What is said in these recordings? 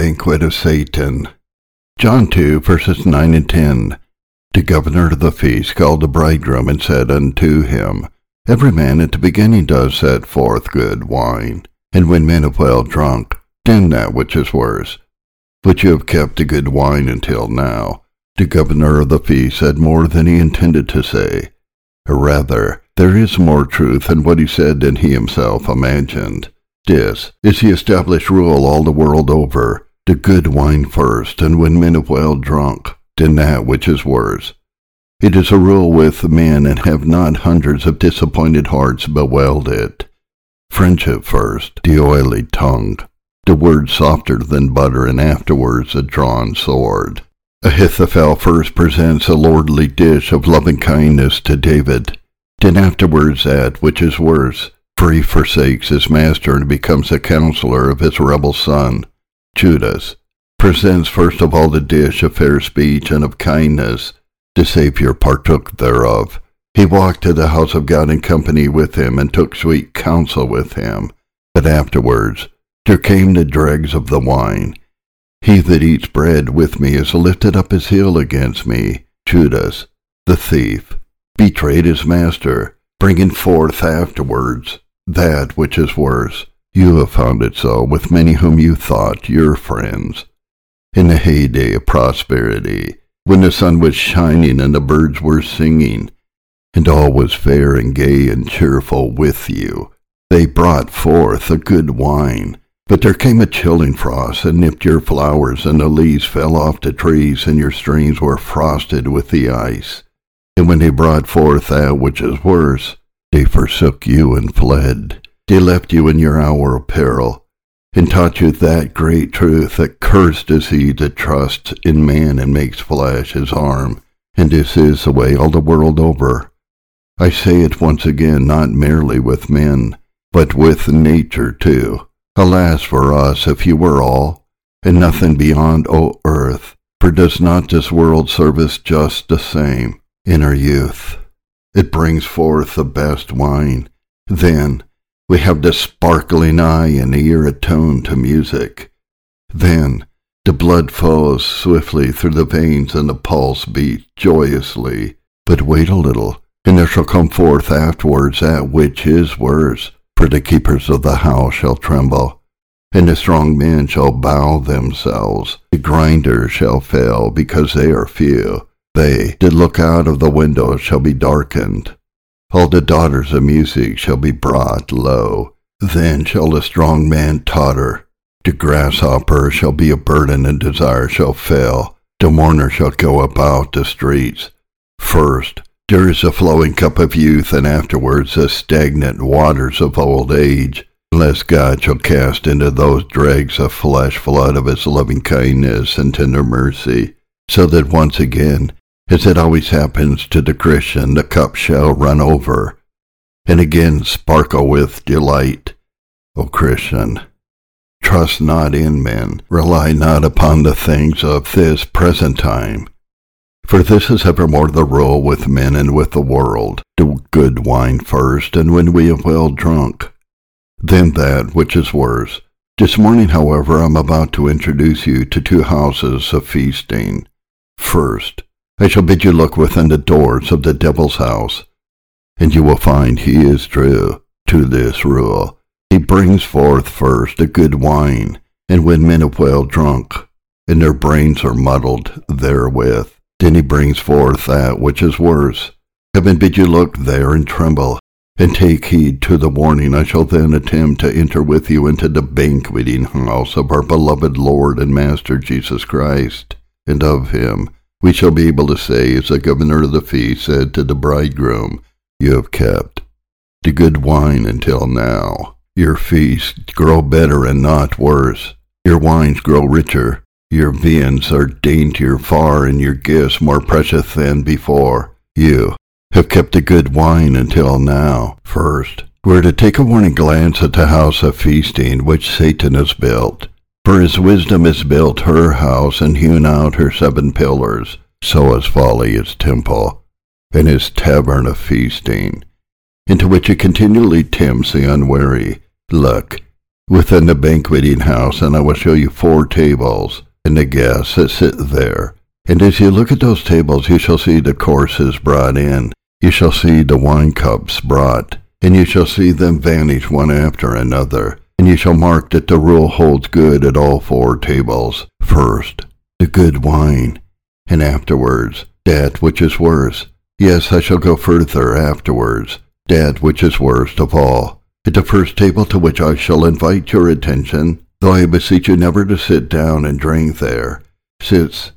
banquet of Satan. John 2, verses 9 and 10. The governor of the feast called the bridegroom and said unto him, Every man at the beginning does set forth good wine, and when men have well drunk, then that which is worse. But you have kept the good wine until now. The governor of the feast said more than he intended to say. Rather, there is more truth in what he said than he himself imagined. This is the established rule all the world over, the good wine first, and when men have well drunk, then that which is worse. It is a rule with men, and have not hundreds of disappointed hearts bewailed it. Friendship first, the oily tongue, the word softer than butter, and afterwards a drawn sword. Ahithophel first presents a lordly dish of loving kindness to David, then afterwards that which is worse, for he forsakes his master and becomes a counselor of his rebel son. Judas presents first of all the dish of fair speech and of kindness. The Saviour partook thereof. He walked to the house of God in company with him and took sweet counsel with him. But afterwards there came the dregs of the wine. He that eats bread with me has lifted up his heel against me. Judas, the thief, betrayed his master, bringing forth afterwards that which is worse. You have found it so with many whom you thought your friends. In the heyday of prosperity, when the sun was shining and the birds were singing, and all was fair and gay and cheerful with you, they brought forth a good wine. But there came a chilling frost and nipped your flowers, and the leaves fell off the trees, and your streams were frosted with the ice. And when they brought forth that which is worse, they forsook you and fled. They left you in your hour of peril, and taught you that great truth that cursed is he that trusts in man and makes flesh his arm. And this is the way all the world over. I say it once again, not merely with men, but with nature too. Alas for us, if you were all, and nothing beyond, O earth, for does not this world serve us just the same in our youth? It brings forth the best wine. Then, we have the sparkling eye and the ear attuned to music. Then the blood flows swiftly through the veins and the pulse beats joyously. But wait a little, and there shall come forth afterwards that which is worse. For the keepers of the house shall tremble, and the strong men shall bow themselves. The grinders shall fail because they are few. They that look out of the window shall be darkened. All the daughters of music shall be brought low. Then shall the strong man totter. The grasshopper shall be a burden, and desire shall fail. The mourner shall go about the streets. First there is a flowing cup of youth, and afterwards the stagnant waters of old age. Lest God shall cast into those dregs a flesh flood of his loving kindness and tender mercy, so that once again as it always happens to the Christian, the cup shall run over, and again sparkle with delight. O Christian, trust not in men, rely not upon the things of this present time. For this is evermore the rule with men and with the world. Do good wine first, and when we have well drunk, then that which is worse. This morning, however, I am about to introduce you to two houses of feasting. First, I shall bid you look within the doors of the devil's house, and you will find he is true to this rule. He brings forth first a good wine, and when men have well drunk, and their brains are muddled therewith, then he brings forth that which is worse. Heaven bid you look there and tremble, and take heed to the warning. I shall then attempt to enter with you into the banqueting house of our beloved Lord and Master Jesus Christ, and of him we shall be able to say, as the governor of the feast said to the bridegroom, You have kept the good wine until now. Your feasts grow better and not worse. Your wines grow richer. Your viands are daintier far, and your gifts more precious than before. You have kept the good wine until now. First, we're to take a warning glance at the house of feasting which Satan has built. For his wisdom has built her house and hewn out her seven pillars, so has folly its temple, and his tavern of feasting, into which it continually tempts the unwary. Look, within the banqueting house, and I will show you four tables, and the guests that sit there. And as you look at those tables, you shall see the courses brought in, you shall see the wine cups brought, and you shall see them vanish one after another, and you shall mark that the rule holds good at all four tables. First, the good wine, and afterwards, that which is worse. Yes, I shall go further afterwards, that which is worst of all. At the first table to which I shall invite your attention, though I beseech you never to sit down and drink there, sits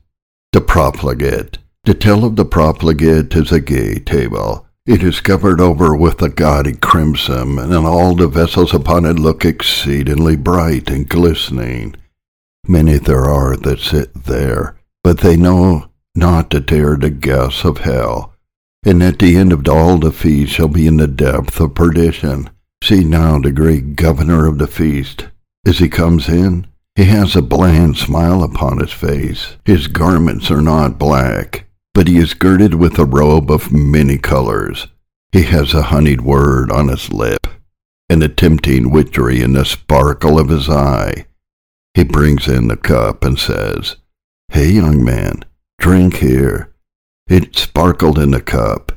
the profligate the tale of the profligate is a gay table. It is covered over with a gaudy crimson, and all the vessels upon it look exceedingly bright and glistening. Many there are that sit there, but they know not that they are the guests of hell, and at the end of all the feast shall be in the depth of perdition. See now the great governor of the feast, as he comes in, he has a bland smile upon his face. His garments are not black, but he is girded with a robe of many colors. He has a honeyed word on his lip, and a tempting witchery in the sparkle of his eye. He brings in the cup and says, Hey, young man, drink here. It sparkled in the cup.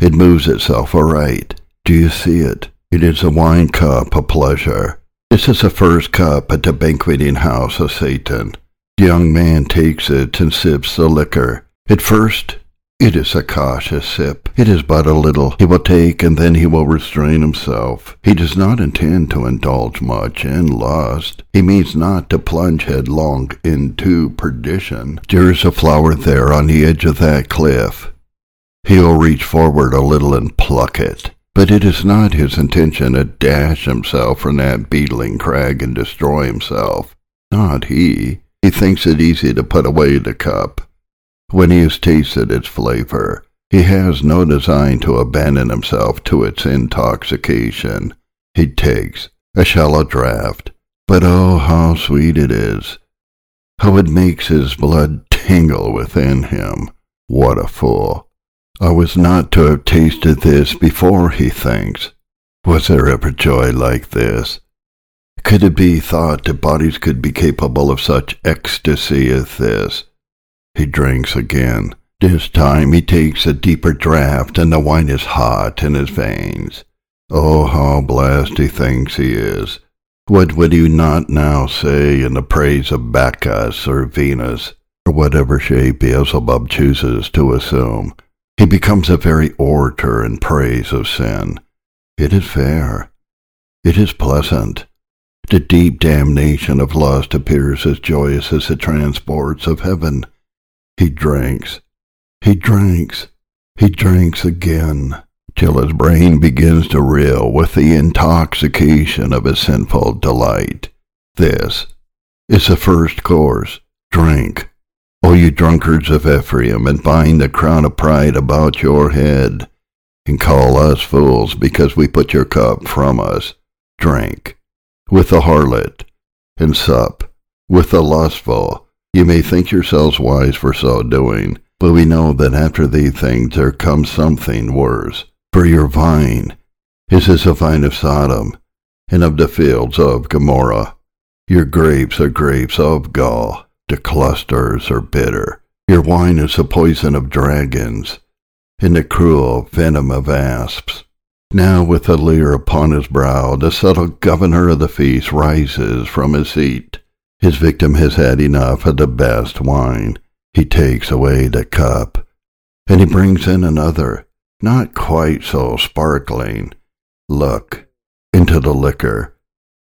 It moves itself aright. Do you see it? It is a wine cup of pleasure. This is the first cup at the banqueting house of Satan. The young man takes it and sips the liquor. At first, it is a cautious sip. It is but a little he will take, and then he will restrain himself. He does not intend to indulge much in lust. He means not to plunge headlong into perdition. There is a flower there on the edge of that cliff. He will reach forward a little and pluck it. But it is not his intention to dash himself from that beetling crag and destroy himself. Not he. He thinks it easy to put away the cup when he has tasted its flavor, he has no design to abandon himself to its intoxication. He takes a shallow draught, but oh, how sweet it is! How it makes his blood tingle within him! What a fool! I was not to have tasted this before, he thinks. Was there ever joy like this? Could it be thought that bodies could be capable of such ecstasy as this? He drinks again. This time he takes a deeper draught, and the wine is hot in his veins. Oh, how blessed he thinks he is. What would he not now say in the praise of Bacchus or Venus, or whatever shape Beelzebub chooses to assume? He becomes a very orator in praise of sin. It is fair. It is pleasant. The deep damnation of lust appears as joyous as the transports of heaven. He drinks, he drinks, he drinks again, till his brain begins to reel with the intoxication of his sinful delight. This is the first course. Drink, O you drunkards of Ephraim, and bind the crown of pride about your head, and call us fools because we put your cup from us. Drink with the harlot, and sup with the lustful, you may think yourselves wise for so doing, but we know that after these things there comes something worse. For your vine is as the vine of Sodom, and of the fields of Gomorrah. Your grapes are grapes of gall, the clusters are bitter. Your wine is the poison of dragons, and the cruel venom of asps. Now with a leer upon his brow, the subtle governor of the feast rises from his seat his victim has had enough of the best wine. He takes away the cup, and he brings in another, not quite so sparkling. Look into the liquor.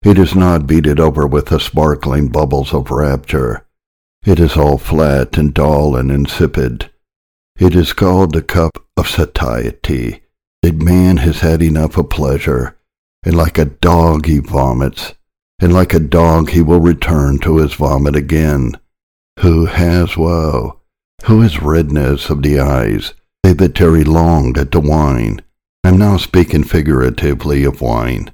He does not beat it over with the sparkling bubbles of rapture. It is all flat and dull and insipid. It is called the cup of satiety. The man has had enough of pleasure, and like a dog he vomits and like a dog he will return to his vomit again. Who has woe? Who has redness of the eyes? They that tarry long at the wine. I am now speaking figuratively of wine,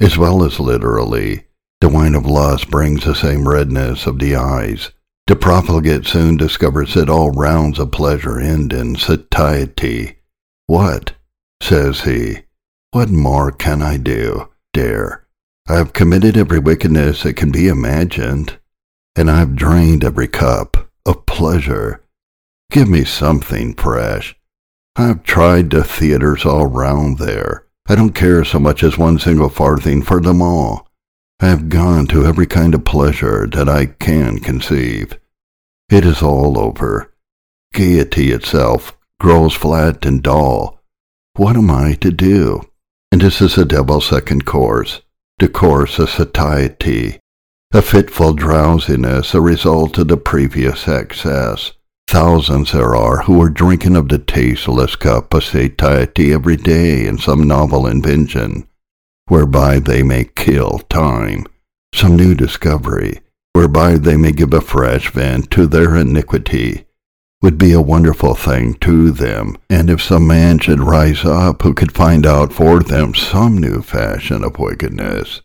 as well as literally. The wine of lust brings the same redness of the eyes. The profligate soon discovers that all rounds of pleasure end in satiety. What, says he, what more can I do, dare, I have committed every wickedness that can be imagined, and I have drained every cup of pleasure. Give me something fresh. I have tried the theaters all round there. I don't care so much as one single farthing for them all. I have gone to every kind of pleasure that I can conceive. It is all over. Gaiety itself grows flat and dull. What am I to do? And this is the devil's second course the course of satiety, a fitful drowsiness, a result of the previous excess. Thousands there are who are drinking of the tasteless cup of satiety every day in some novel invention, whereby they may kill time, some new discovery, whereby they may give a fresh vent to their iniquity, would be a wonderful thing to them, and if some man should rise up who could find out for them some new fashion of wickedness,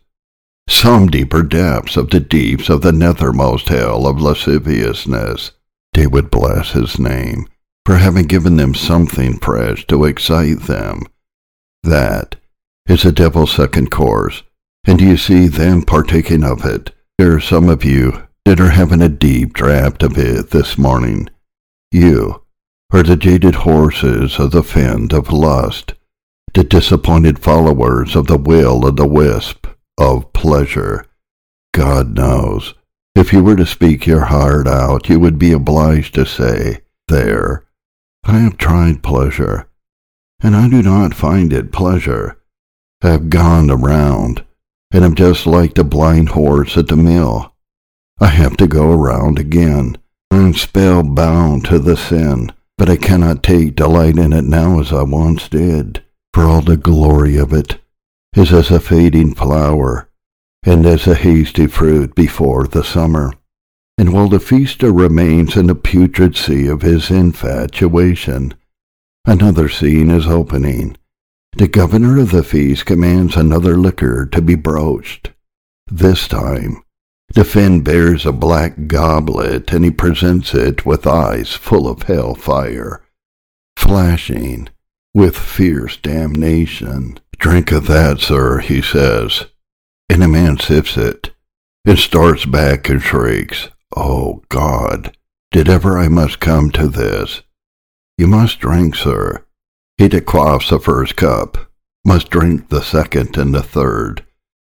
some deeper depths of the deeps of the nethermost hell of lasciviousness, they would bless his name for having given them something fresh to excite them. That is the devil's second course, and you see them partaking of it. There are some of you that are having a deep draught of it this morning you are the jaded horses of the fiend of lust, the disappointed followers of the will of the wisp of pleasure. God knows, if you were to speak your heart out, you would be obliged to say, There, I have tried pleasure, and I do not find it pleasure. I have gone around, and am just like the blind horse at the mill. I have to go around again I'm spellbound to the sin, but I cannot take delight in it now as I once did, for all the glory of it is as a fading flower, and as a hasty fruit before the summer. And while the feaster remains in the putrid sea of his infatuation, another scene is opening. The governor of the feast commands another liquor to be broached. This time the Finn bears a black goblet, and he presents it with eyes full of hell fire, flashing with fierce damnation. Drink of that, sir, he says. And a man sips it, and starts back and shrieks, Oh God, did ever I must come to this? You must drink, sir. He quaffs the first cup must drink the second and the third.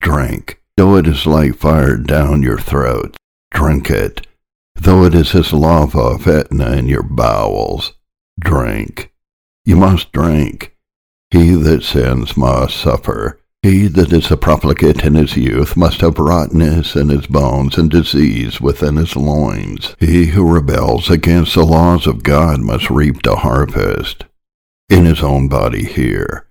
Drink, Though it is like fire down your throat, drink it. Though it is as lava of Etna in your bowels, drink. You must drink. He that sins must suffer. He that is a profligate in his youth must have rottenness in his bones and disease within his loins. He who rebels against the laws of God must reap the harvest in his own body here.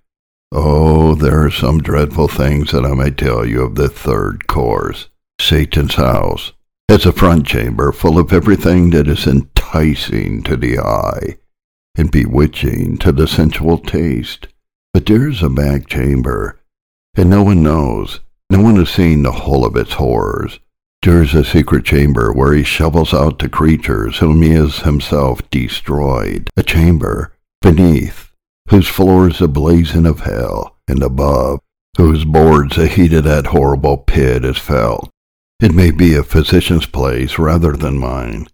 Oh, there are some dreadful things that I may tell you of the third course. Satan's house It's a front chamber full of everything that is enticing to the eye and bewitching to the sensual taste. But there is a back chamber, and no one knows, no one has seen the whole of its horrors. There is a secret chamber where he shovels out the creatures whom he has himself destroyed, a chamber beneath whose floor is a blazon of hell, and above, whose boards a heat of that horrible pit is felt. It may be a physician's place rather than mine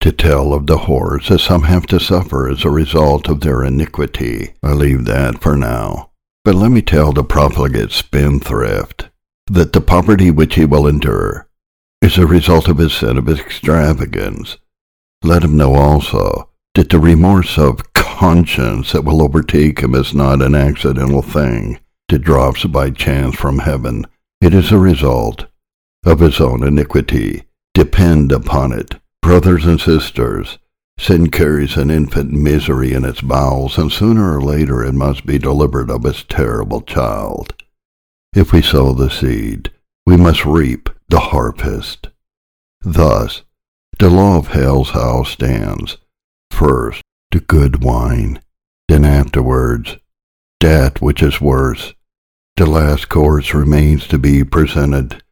to tell of the horrors that some have to suffer as a result of their iniquity. I leave that for now. But let me tell the profligate spendthrift that the poverty which he will endure is a result of his sin of extravagance. Let him know also that the remorse of conscience that will overtake him is not an accidental thing that drops by chance from heaven. It is a result of his own iniquity. Depend upon it, brothers and sisters. Sin carries an infant misery in its bowels, and sooner or later it must be delivered of its terrible child. If we sow the seed, we must reap the harvest. Thus, the law of hell's house stands. First, to good wine. Then afterwards, that which is worse. The last course remains to be presented.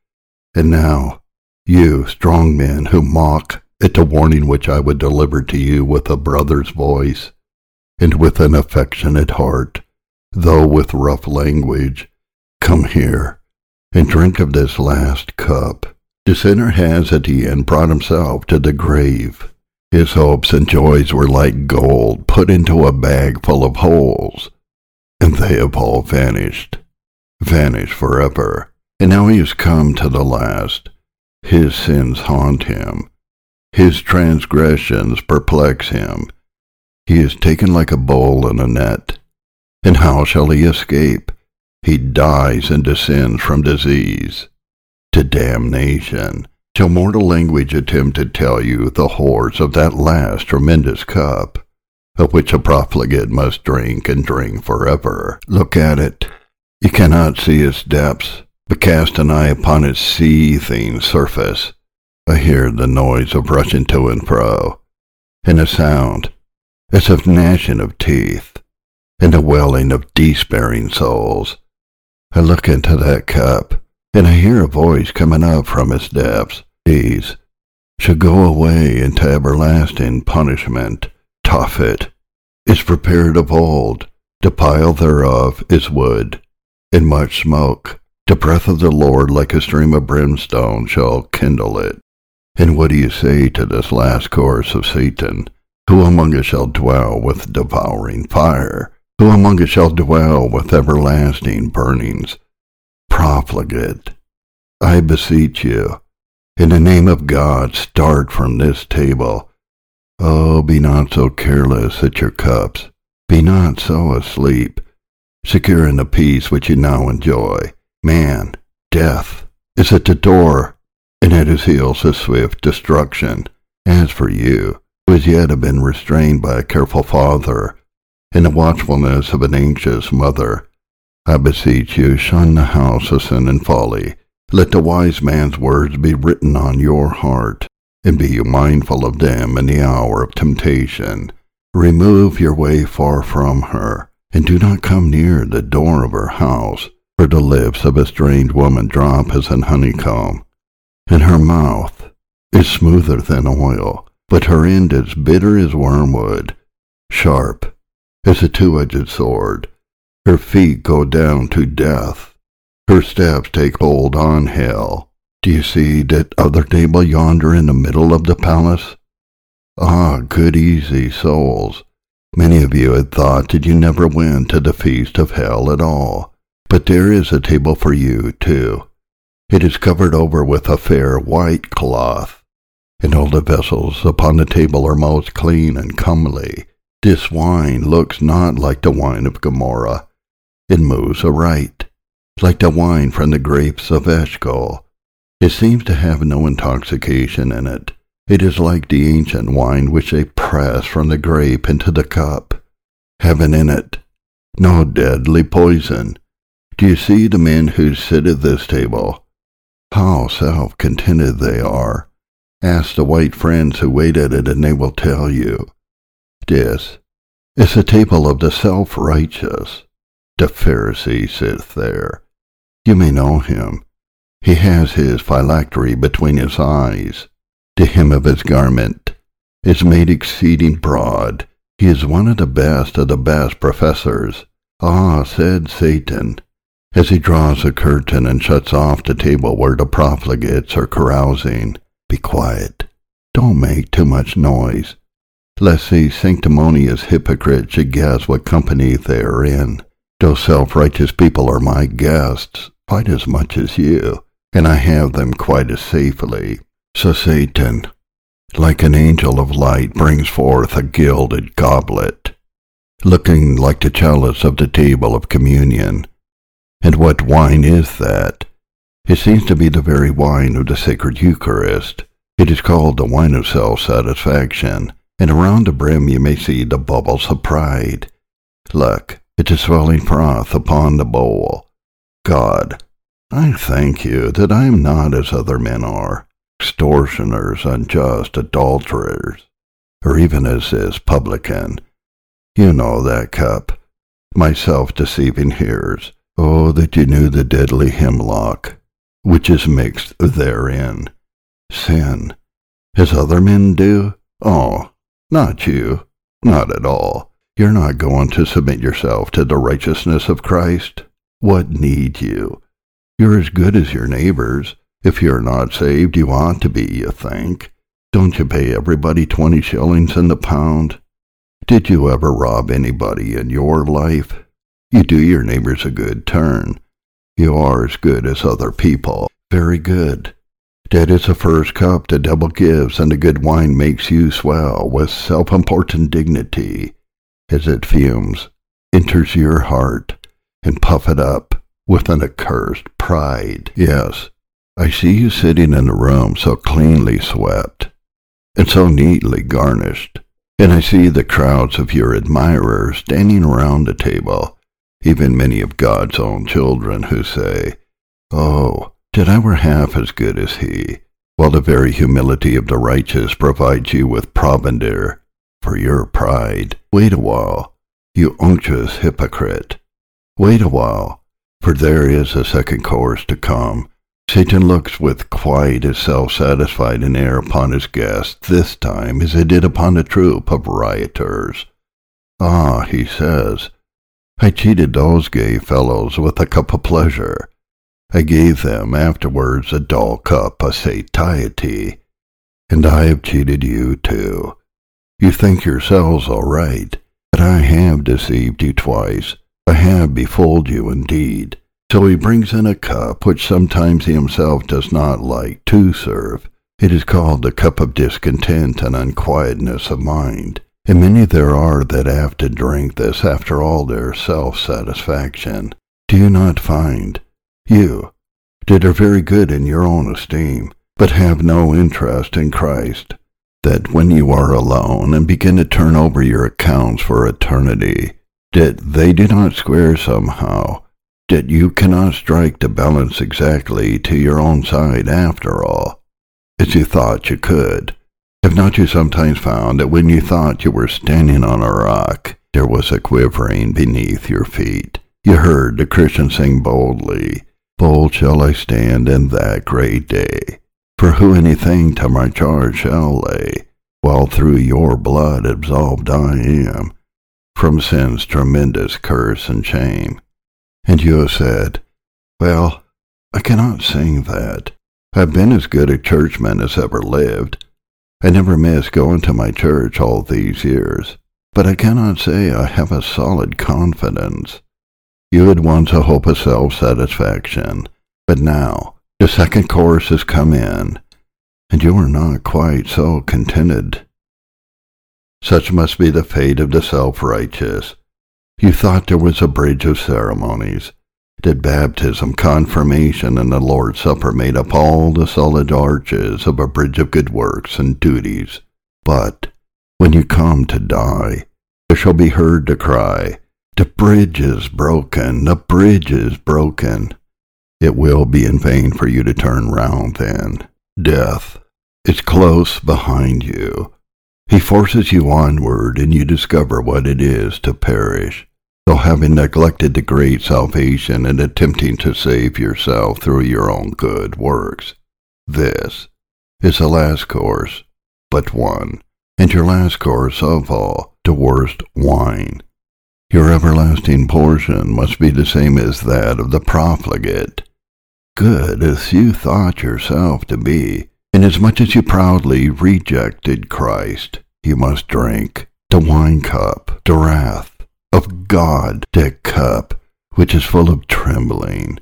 And now, you strong men who mock at the warning which I would deliver to you with a brother's voice, and with an affectionate heart, though with rough language, come here, and drink of this last cup. The sinner has at the end brought himself to the grave. His hopes and joys were like gold put into a bag full of holes, and they have all vanished, vanished forever. And now he has come to the last. His sins haunt him. His transgressions perplex him. He is taken like a bull in a net. And how shall he escape? He dies and descends from disease to damnation. Till mortal language attempt to tell you the horrors of that last tremendous cup, of which a profligate must drink and drink forever. Look at it. You cannot see its depths, but cast an eye upon its seething surface. I hear the noise of rushing to and fro, and a sound as of gnashing of teeth, and a wailing of despairing souls. I look into that cup, and I hear a voice coming up from its depths. These shall go away into everlasting punishment. Tophet is prepared of old. The pile thereof is wood, and much smoke. The breath of the Lord like a stream of brimstone shall kindle it. And what do you say to this last course of Satan? Who among us shall dwell with devouring fire? Who among us shall dwell with everlasting burnings? Profligate, I beseech you, in the name of God, start from this table. Oh, be not so careless at your cups. Be not so asleep, secure in the peace which you now enjoy. Man, death, is at the door, and at his heels is swift destruction. As for you, who as yet have been restrained by a careful father, in the watchfulness of an anxious mother. I beseech you, shun the house of sin and folly. Let the wise man's words be written on your heart, and be you mindful of them in the hour of temptation. Remove your way far from her, and do not come near the door of her house, for the lips of a strange woman drop as an honeycomb, and her mouth is smoother than oil, but her end is bitter as wormwood, sharp as a two-edged sword. Her feet go down to death. Her steps take hold on hell. Do you see that other table yonder in the middle of the palace? Ah, good easy souls. Many of you had thought that you never went to the feast of hell at all. But there is a table for you, too. It is covered over with a fair white cloth, and all the vessels upon the table are most clean and comely. This wine looks not like the wine of Gomorrah. It moves aright, like the wine from the grapes of Eshcol. It seems to have no intoxication in it. It is like the ancient wine which they press from the grape into the cup. Heaven in it, no deadly poison. Do you see the men who sit at this table? How self-contented they are. Ask the white friends who wait at it and they will tell you. This is the table of the self-righteous. The Pharisee sits there. You may know him. He has his phylactery between his eyes. The hem of his garment is made exceeding broad. He is one of the best of the best professors. Ah, said Satan, as he draws a curtain and shuts off the table where the profligates are carousing. Be quiet. Don't make too much noise lest these sanctimonious hypocrites should guess what company they are in. Those self-righteous people are my guests quite as much as you, and I have them quite as safely. So Satan, like an angel of light, brings forth a gilded goblet, looking like the chalice of the table of communion. And what wine is that? It seems to be the very wine of the sacred Eucharist. It is called the wine of self-satisfaction and around the brim you may see the bubbles of pride. Look, it is swelling froth upon the bowl. God, I thank you that I am not as other men are, extortioners, unjust, adulterers, or even as this publican. You know that cup, my self-deceiving hearers. Oh, that you knew the deadly hemlock, which is mixed therein. Sin, as other men do? Oh, not you. Not at all. You're not going to submit yourself to the righteousness of Christ. What need you? You're as good as your neighbors. If you're not saved, you ought to be, you think. Don't you pay everybody twenty shillings in the pound? Did you ever rob anybody in your life? You do your neighbors a good turn. You are as good as other people. Very good. That is the first cup the devil gives, and the good wine makes you swell with self-important dignity as it fumes, enters your heart, and puff it up with an accursed pride. Yes, I see you sitting in a room so cleanly swept and so neatly garnished, and I see the crowds of your admirers standing around the table, even many of God's own children who say, Oh, did I were half as good as he, while the very humility of the righteous provides you with provender for your pride. Wait a while, you unctuous hypocrite. Wait a while, for there is a second course to come. Satan looks with quite as self-satisfied an air upon his guest this time as he did upon a troop of rioters. Ah, he says, I cheated those gay fellows with a cup of pleasure. I gave them afterwards a dull cup of satiety. And I have cheated you too. You think yourselves all right, but I have deceived you twice. I have befooled you indeed. So he brings in a cup which sometimes he himself does not like to serve. It is called the cup of discontent and unquietness of mind. And many there are that have to drink this after all their self-satisfaction. Do you not find, you, that are very good in your own esteem, but have no interest in Christ, that when you are alone and begin to turn over your accounts for eternity, that they do not square somehow, that you cannot strike the balance exactly to your own side after all, as you thought you could. Have not you sometimes found that when you thought you were standing on a rock, there was a quivering beneath your feet? You heard the Christian sing boldly, Bold shall I stand in that great day, for who anything to my charge shall lay, while through your blood absolved I am from sin's tremendous curse and shame. And you have said, Well, I cannot sing that. I've been as good a churchman as ever lived. I never missed going to my church all these years, but I cannot say I have a solid confidence. You had once a hope of self-satisfaction, but now the second course has come in, and you are not quite so contented. Such must be the fate of the self-righteous you thought there was a bridge of ceremonies, that baptism, confirmation, and the Lord's Supper made up all the solid arches of a bridge of good works and duties. But when you come to die, there shall be heard the cry, The bridge is broken, the bridge is broken. It will be in vain for you to turn round then. Death is close behind you. He forces you onward, and you discover what it is to perish though having neglected the great salvation and attempting to save yourself through your own good works. This is the last course, but one, and your last course of all, the worst wine. Your everlasting portion must be the same as that of the profligate. Good as you thought yourself to be, inasmuch as you proudly rejected Christ, you must drink the wine cup, the wrath, of God, that cup which is full of trembling.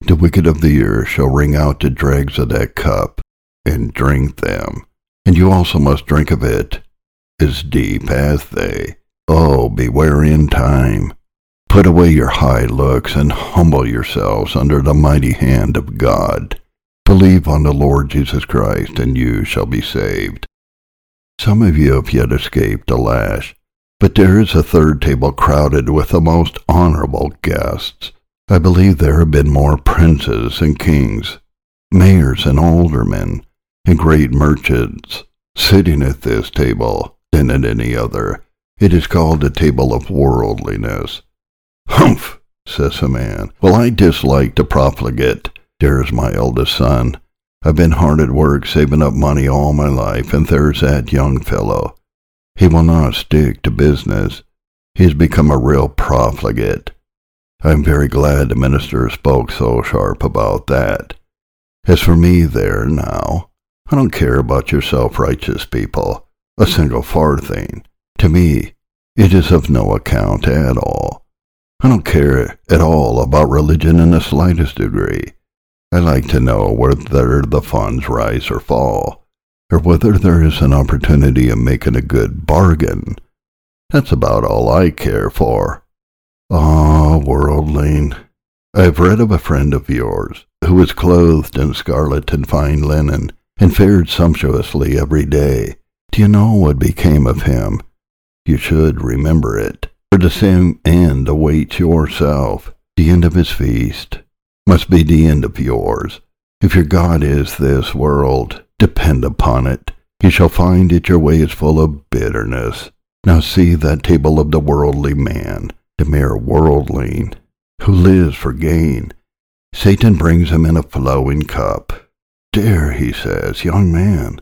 The wicked of the earth shall wring out the dregs of that cup and drink them, and you also must drink of it as deep as they. Oh, beware in time. Put away your high looks and humble yourselves under the mighty hand of God. Believe on the Lord Jesus Christ, and you shall be saved. Some of you have yet escaped lash but there is a third table crowded with the most honorable guests. I believe there have been more princes and kings, mayors and aldermen, and great merchants sitting at this table than at any other. It is called the table of worldliness. Humph, says a man. Well, I dislike the profligate. There's my eldest son. I've been hard at work saving up money all my life, and there's that young fellow. He will not stick to business. He has become a real profligate. I'm very glad the minister spoke so sharp about that. As for me there now, I don't care about your self-righteous people, a single farthing. To me, it is of no account at all. I don't care at all about religion in the slightest degree. I like to know whether the funds rise or fall, or whether there is an opportunity of making a good bargain. That's about all I care for. Ah, worldling. I have read of a friend of yours who was clothed in scarlet and fine linen and fared sumptuously every day. Do you know what became of him? You should remember it, for the same end awaits yourself. The end of his feast must be the end of yours. If your God is this world, depend upon it, you shall find that your way is full of bitterness. Now see that table of the worldly man the mere worldling, who lives for gain. Satan brings him in a flowing cup. Dear, he says, young man,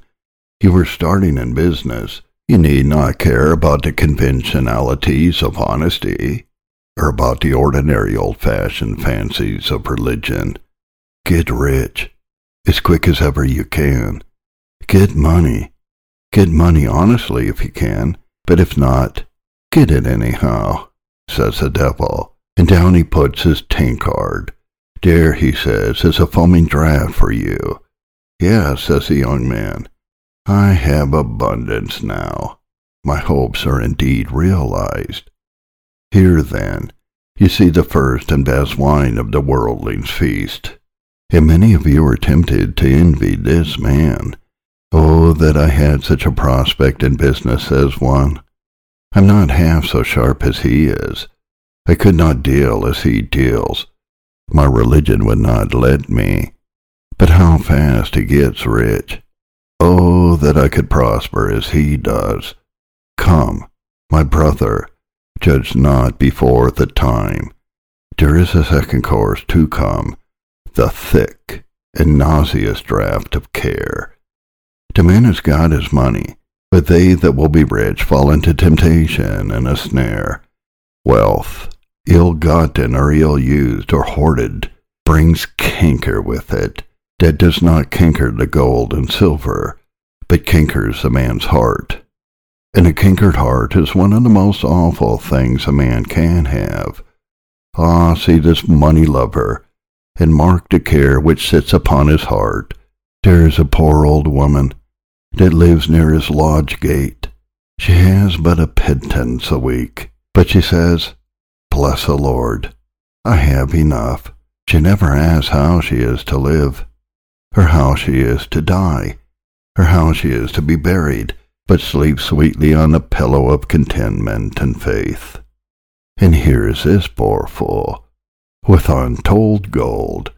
you are starting in business. You need not care about the conventionalities of honesty, or about the ordinary old-fashioned fancies of religion. Get rich, as quick as ever you can. Get money. Get money honestly if you can, but if not, get it anyhow says the devil, and down he puts his tankard. There, he says, is a foaming draught for you. Yes, says the young man, I have abundance now. My hopes are indeed realized. Here, then, you see the first and best wine of the worldling's feast. And many of you are tempted to envy this man. Oh, that I had such a prospect in business, says one. I'm not half so sharp as he is. I could not deal as he deals. My religion would not let me. But how fast he gets rich. Oh, that I could prosper as he does. Come, my brother, judge not before the time. There is a second course to come, the thick and nauseous draught of care. To man as God is money, but they that will be rich fall into temptation and a snare. Wealth, ill gotten or ill used or hoarded, brings canker with it, that does not canker the gold and silver, but cankers a man's heart. And a cankered heart is one of the most awful things a man can have. Ah, see this money lover, and mark the care which sits upon his heart. There is a poor old woman that lives near his lodge gate. She has but a pittance a week, but she says, Bless the Lord, I have enough. She never asks how she is to live, or how she is to die, or how she is to be buried, but sleeps sweetly on a pillow of contentment and faith. And here is this poor fool, with untold gold.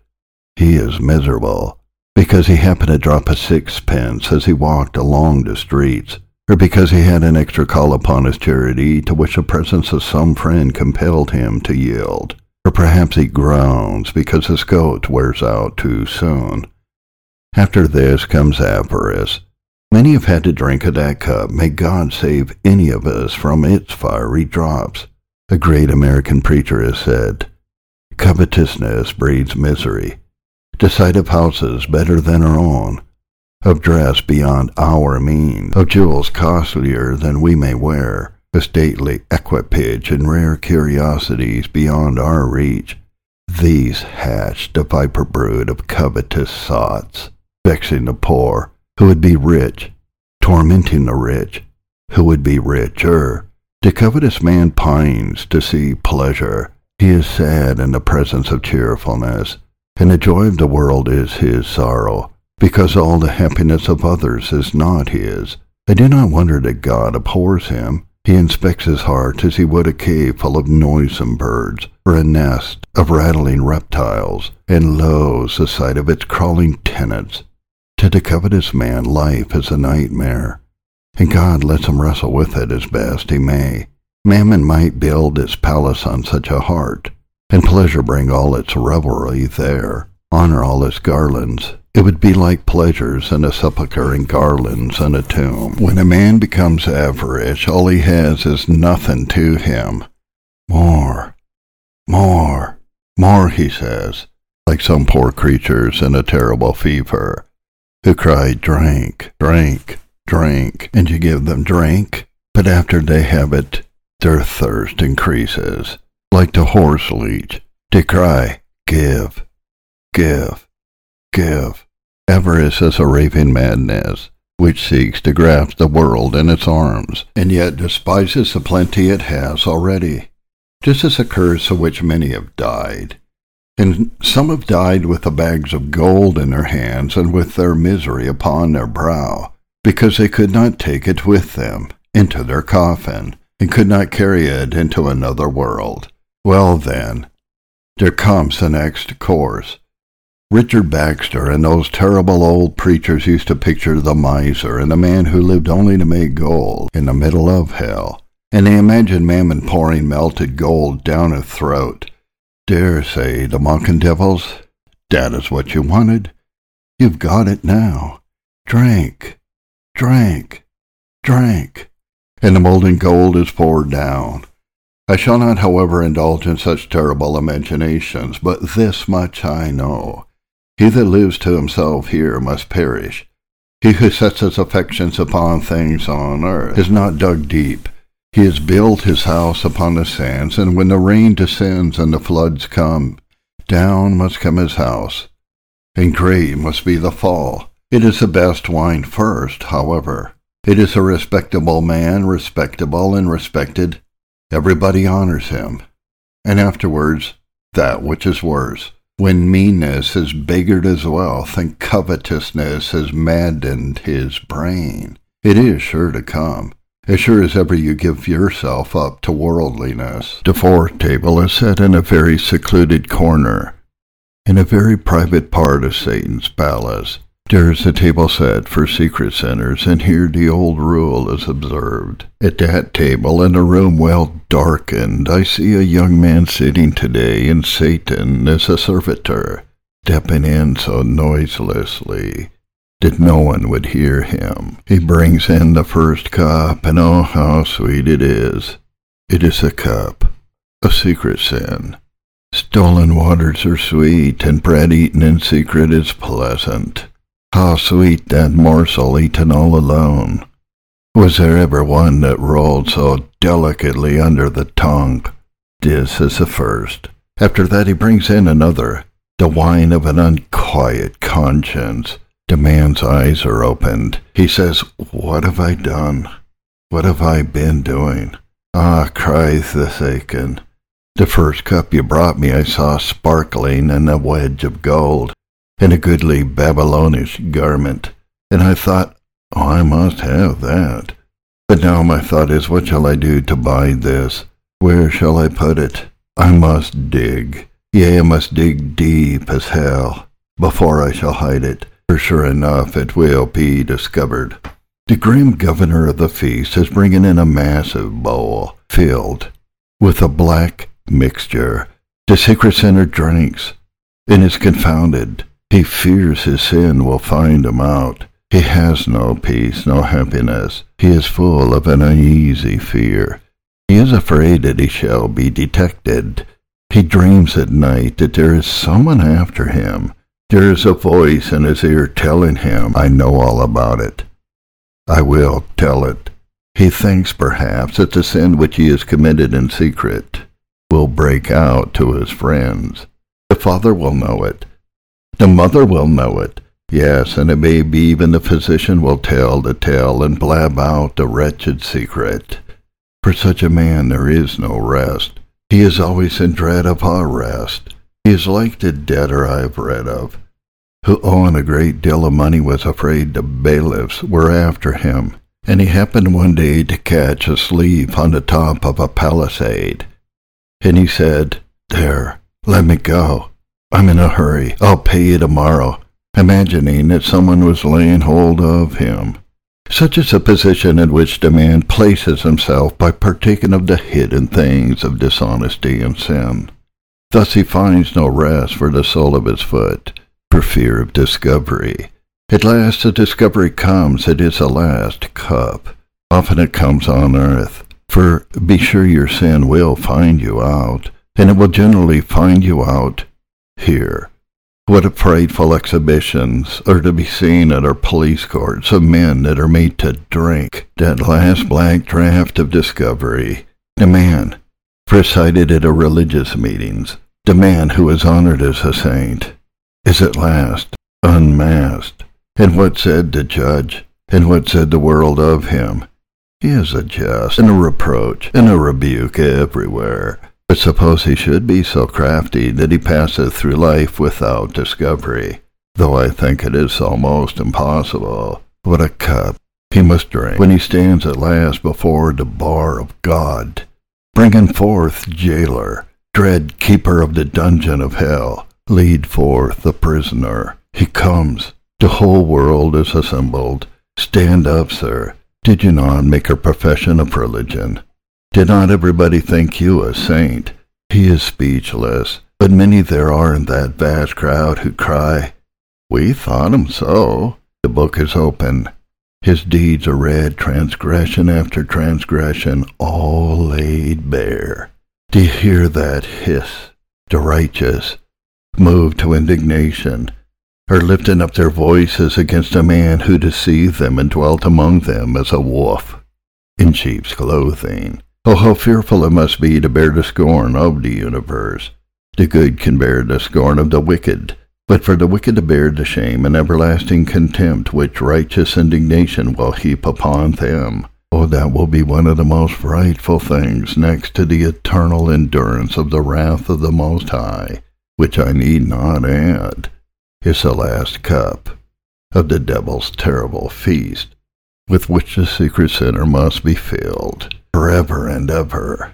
He is miserable, because he happened to drop a sixpence as he walked along the streets, or because he had an extra call upon his charity to which the presence of some friend compelled him to yield, or perhaps he groans because his coat wears out too soon. After this comes avarice. Many have had to drink of that cup. May God save any of us from its fiery drops. A great American preacher has said, Covetousness breeds misery, the sight of houses better than our own, of dress beyond our means, of jewels costlier than we may wear, a stately equipage and rare curiosities beyond our reach. These hatch the viper brood of covetous sots, vexing the poor, who would be rich, tormenting the rich, who would be richer. The covetous man pines to see pleasure. He is sad in the presence of cheerfulness and the joy of the world is his sorrow, because all the happiness of others is not his. I do not wonder that God abhors him. He inspects his heart as he would a cave full of noisome birds, or a nest of rattling reptiles, and loathes the sight of its crawling tenants. To the covetous man life is a nightmare, and God lets him wrestle with it as best he may. Mammon might build its palace on such a heart, and pleasure bring all its revelry there, honor all its garlands. It would be like pleasures in a sepulchre and garlands in a tomb. When a man becomes average, all he has is nothing to him. More, more, More, he says, like some poor creatures in a terrible fever, who cry, drink, drink, drink, and you give them drink, but after they have it, their thirst increases, like the horse leech. They cry, give, give, give. Avarice is a raving madness, which seeks to grasp the world in its arms, and yet despises the plenty it has already. Just as a curse of which many have died. And some have died with the bags of gold in their hands and with their misery upon their brow, because they could not take it with them into their coffin, and could not carry it into another world. Well, then, there comes the next course. Richard Baxter and those terrible old preachers used to picture the miser and the man who lived only to make gold in the middle of hell, and they imagined Mammon pouring melted gold down his throat. Dare say the mocking devils, that is what you wanted. You've got it now. Drink, drink, drink and the molten gold is poured down. I shall not, however, indulge in such terrible imaginations, but this much I know. He that lives to himself here must perish. He who sets his affections upon things on earth is not dug deep. He has built his house upon the sands, and when the rain descends and the floods come, down must come his house, and great must be the fall. It is the best wine first, however, it is a respectable man, respectable and respected. Everybody honors him. And afterwards, that which is worse. When meanness has beggared his wealth and covetousness has maddened his brain, it is sure to come. As sure as ever you give yourself up to worldliness. The fourth table is set in a very secluded corner, in a very private part of Satan's palace. There is a table set for secret sinners, and here the old rule is observed. At that table, in a room well darkened, I see a young man sitting today, and Satan is a servitor, stepping in so noiselessly that no one would hear him. He brings in the first cup, and oh, how sweet it is! It is a cup a secret sin. Stolen waters are sweet, and bread eaten in secret is pleasant. How sweet that morsel eaten all alone! Was there ever one that rolled so delicately under the tongue? This is the first. After that he brings in another, the wine of an unquiet conscience. The man's eyes are opened. He says, What have I done? What have I been doing? Ah, cries Achan. The first cup you brought me I saw sparkling in a wedge of gold and a goodly Babylonish garment, and I thought, oh, I must have that. But now my thought is, what shall I do to buy this? Where shall I put it? I must dig. Yea, I must dig deep as hell before I shall hide it, for sure enough it will be discovered. The grim governor of the feast is bringing in a massive bowl filled with a black mixture. The secret sinner drinks and is confounded he fears his sin will find him out. He has no peace, no happiness. He is full of an uneasy fear. He is afraid that he shall be detected. He dreams at night that there is someone after him. There is a voice in his ear telling him, I know all about it. I will tell it. He thinks perhaps that the sin which he has committed in secret will break out to his friends. The father will know it. The mother will know it. Yes, and it may be even the physician will tell the tale and blab out the wretched secret. For such a man there is no rest. He is always in dread of our rest. He is like the debtor I have read of, who owing a great deal of money was afraid the bailiffs were after him, and he happened one day to catch a asleep on the top of a palisade. And he said, There, let me go. I'm in a hurry. I'll pay you tomorrow, imagining that someone was laying hold of him. Such is the position in which the man places himself by partaking of the hidden things of dishonesty and sin. Thus he finds no rest for the sole of his foot, for fear of discovery. At last the discovery comes. It is the last cup. Often it comes on earth. For be sure your sin will find you out and it will generally find you out here. What a frightful exhibitions are to be seen at our police courts of men that are made to drink that last black draught of discovery. The man presided at a religious meetings, the man who is honored as a saint, is at last unmasked. And what said the judge, and what said the world of him? He is a jest and a reproach and a rebuke everywhere. But suppose he should be so crafty that he passeth through life without discovery, though I think it is almost impossible. What a cup he must drink when he stands at last before the bar of God, bringing forth jailer, dread keeper of the dungeon of hell, lead forth the prisoner. He comes, the whole world is assembled. Stand up, sir. Did you not make a profession of religion? Did not everybody think you a saint? He is speechless, but many there are in that vast crowd who cry, We thought him so. The book is open. His deeds are read, transgression after transgression, all laid bare. Do you hear that hiss? The righteous, moved to indignation, are lifting up their voices against a man who deceived them and dwelt among them as a wolf in sheep's clothing. Oh, how fearful it must be to bear the scorn of the universe. The good can bear the scorn of the wicked, but for the wicked to bear the shame and everlasting contempt which righteous indignation will heap upon them. Oh, that will be one of the most frightful things next to the eternal endurance of the wrath of the Most High, which I need not add, is the last cup of the devil's terrible feast, with which the secret sinner must be filled forever and ever.